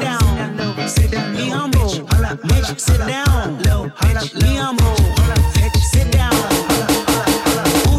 sit down, low, humble, sit down, low, bitch, me humble, sit down.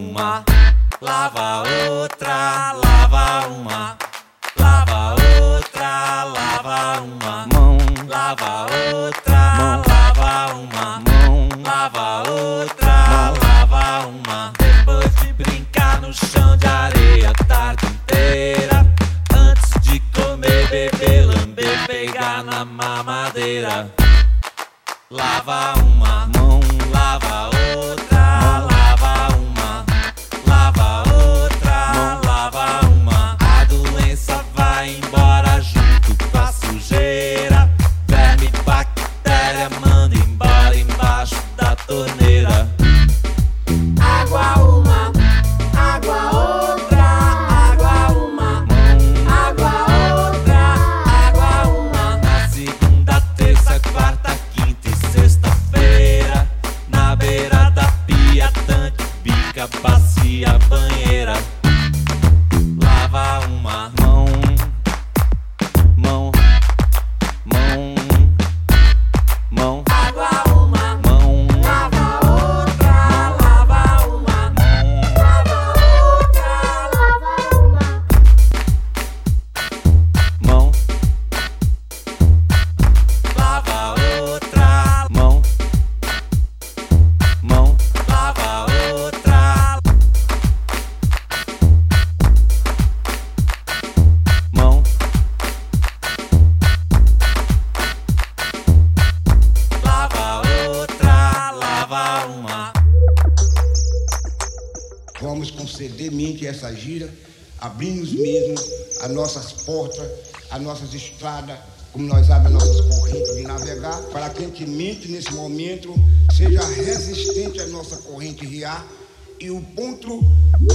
Uma, lava outra, lava uma, lava outra, lava uma mão, lava outra, mão, lava uma mão, lava outra, lava uma. Depois de brincar no chão de areia a tarde inteira, antes de comer, beber, lamber, pegar na mamadeira. Lava uma mão, as nossas portas, as nossas estradas, como nós abrimos as nossas correntes de navegar, para que a gente mente nesse momento seja resistente à nossa corrente riar e o ponto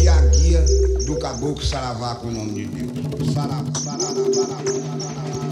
e a guia do caboclo Saravá com o nome de Deus. Saravá, saravá, saravá.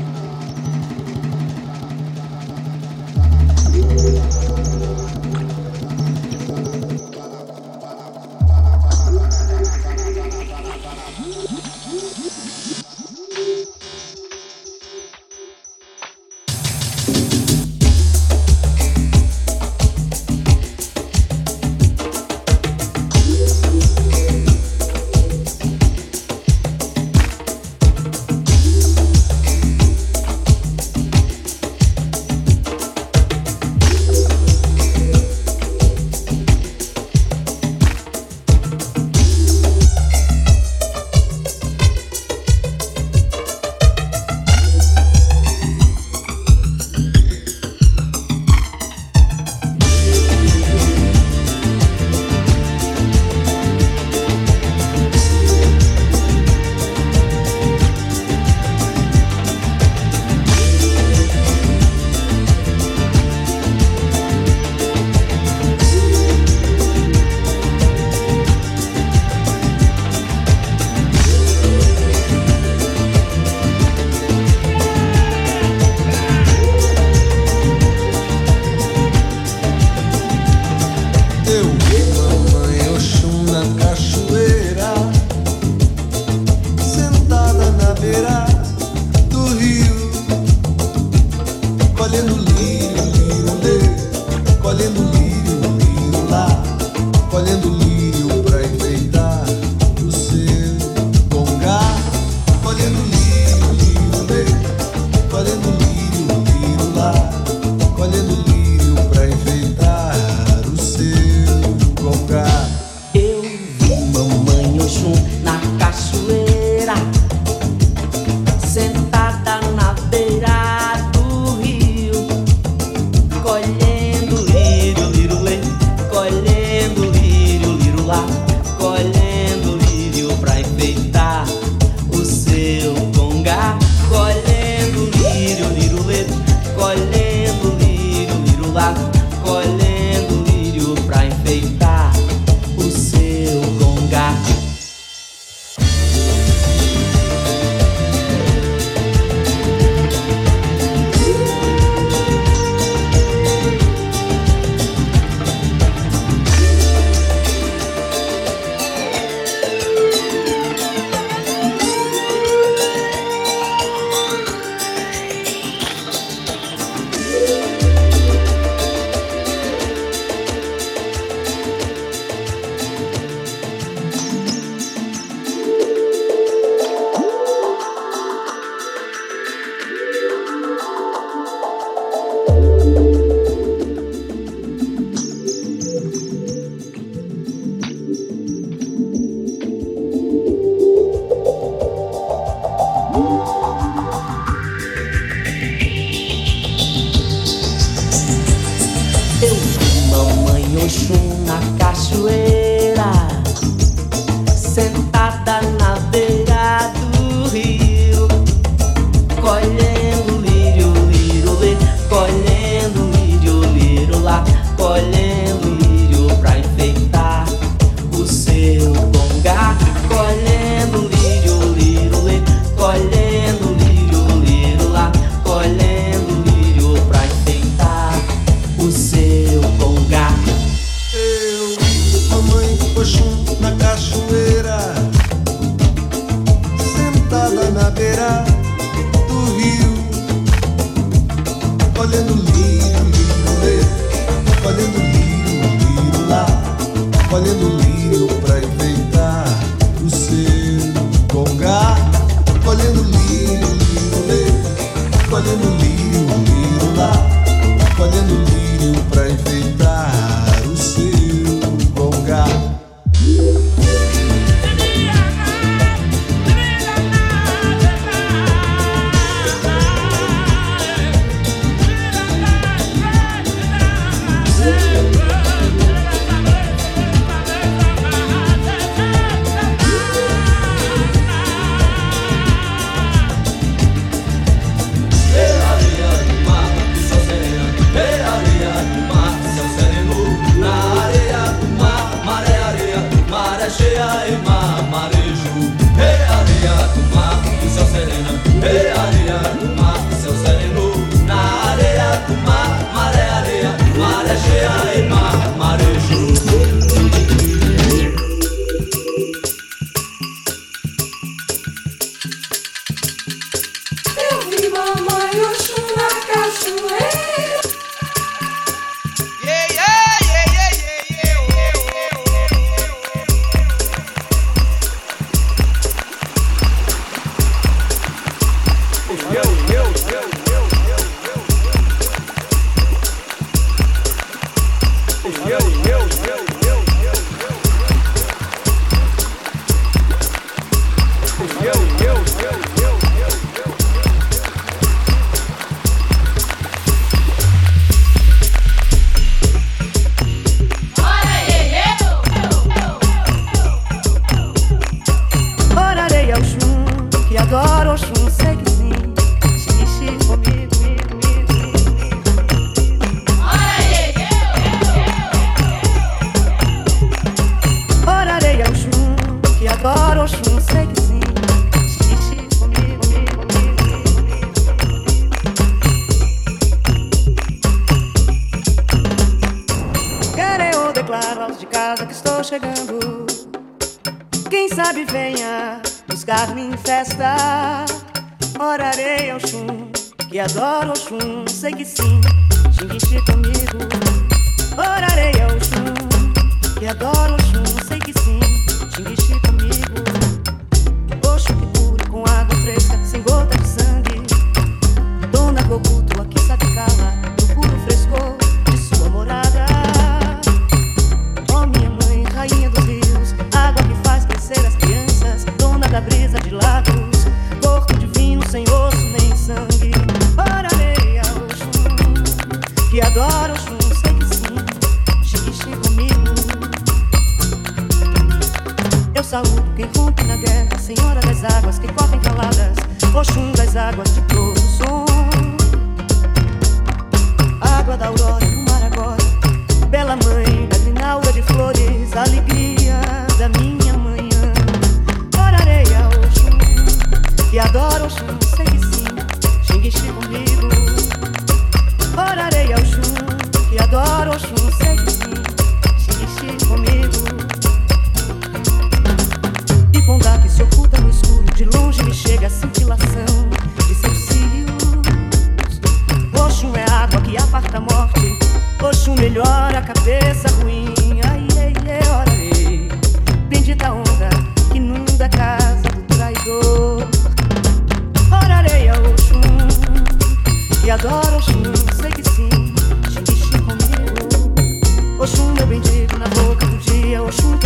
lírio, lírio lá, colhendo lírio pra enfeitar. Yo.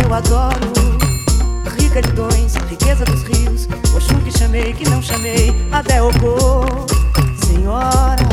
eu adoro. Rica de dons, riqueza dos rios, Oxum que chamei, que não chamei, Adeogô, Senhora.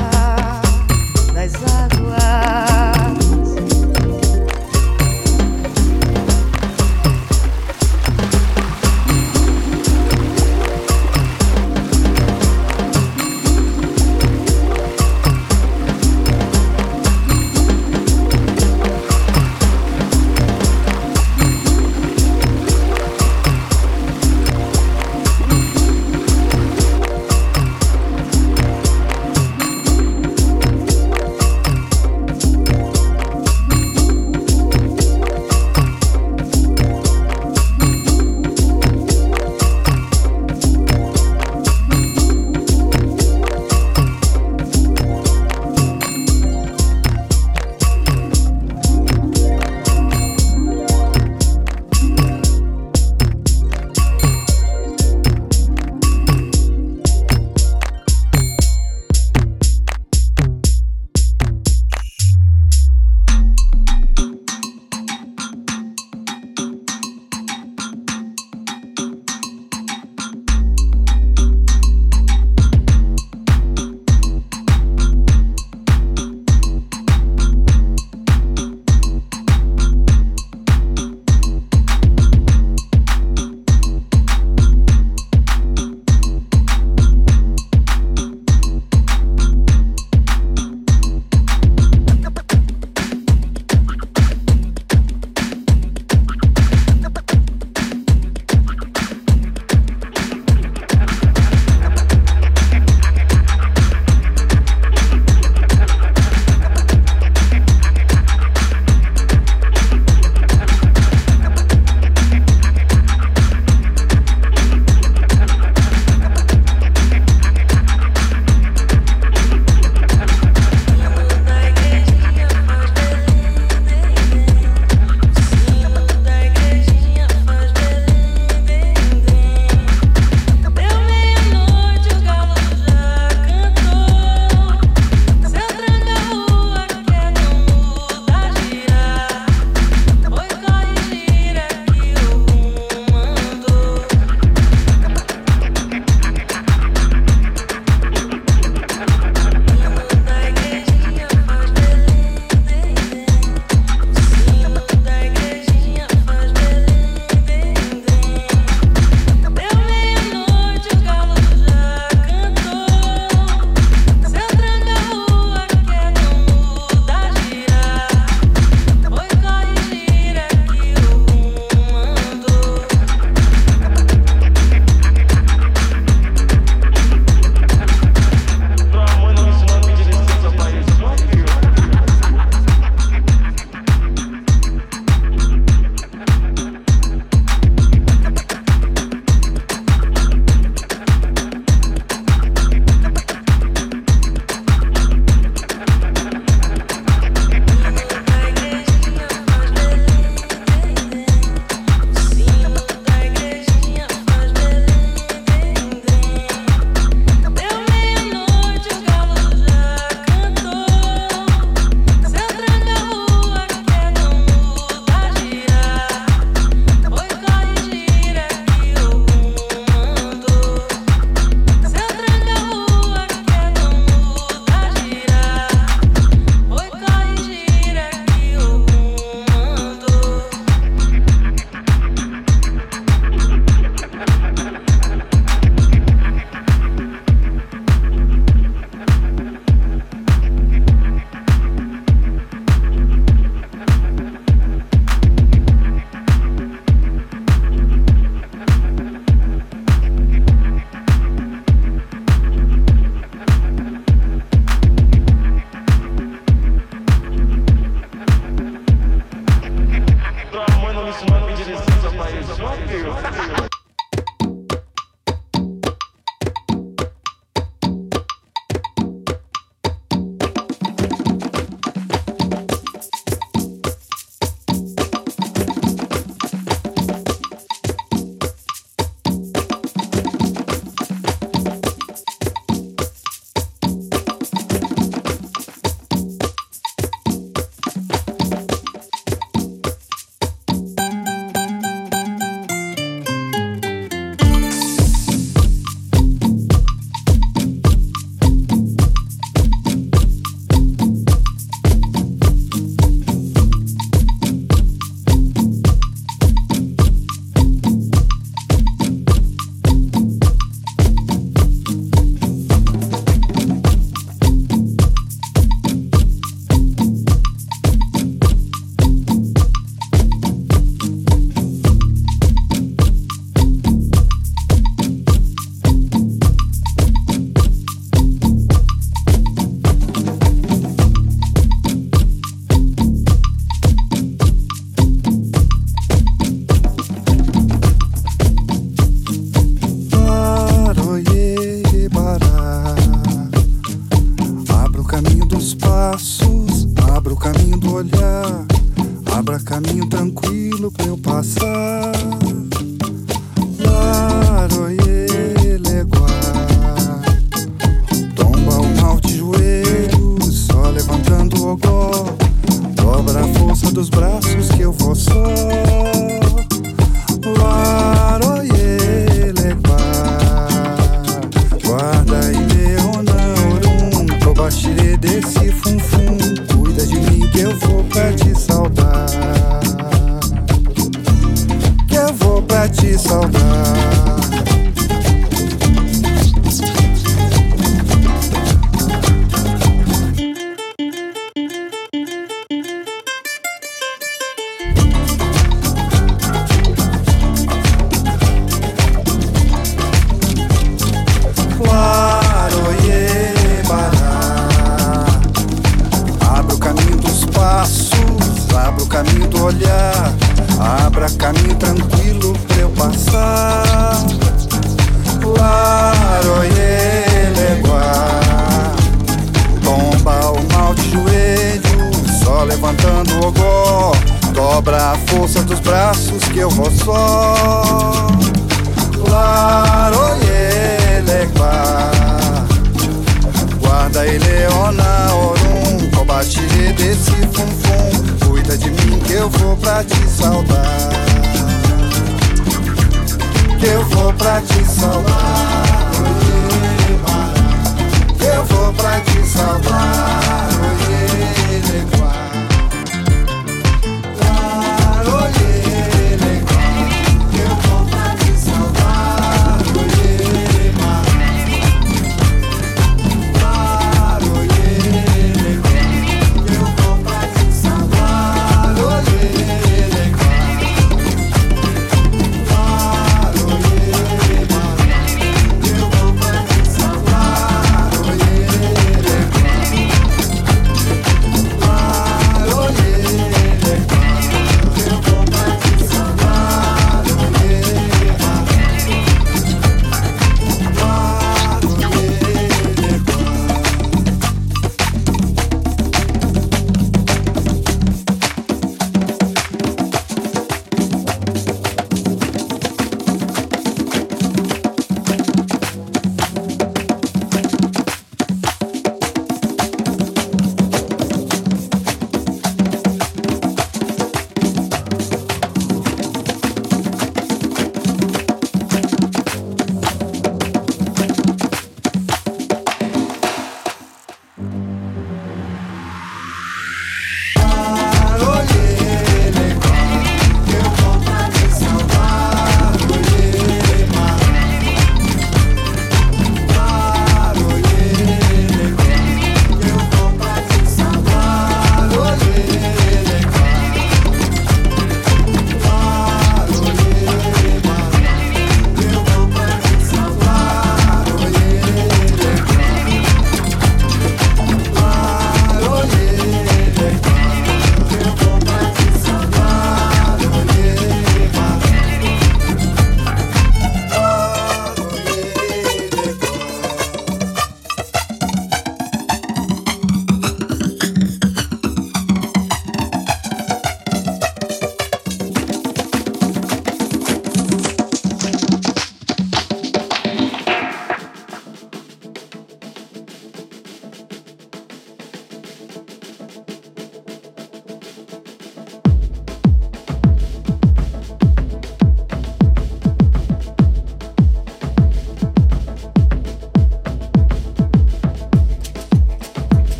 Desse funfum.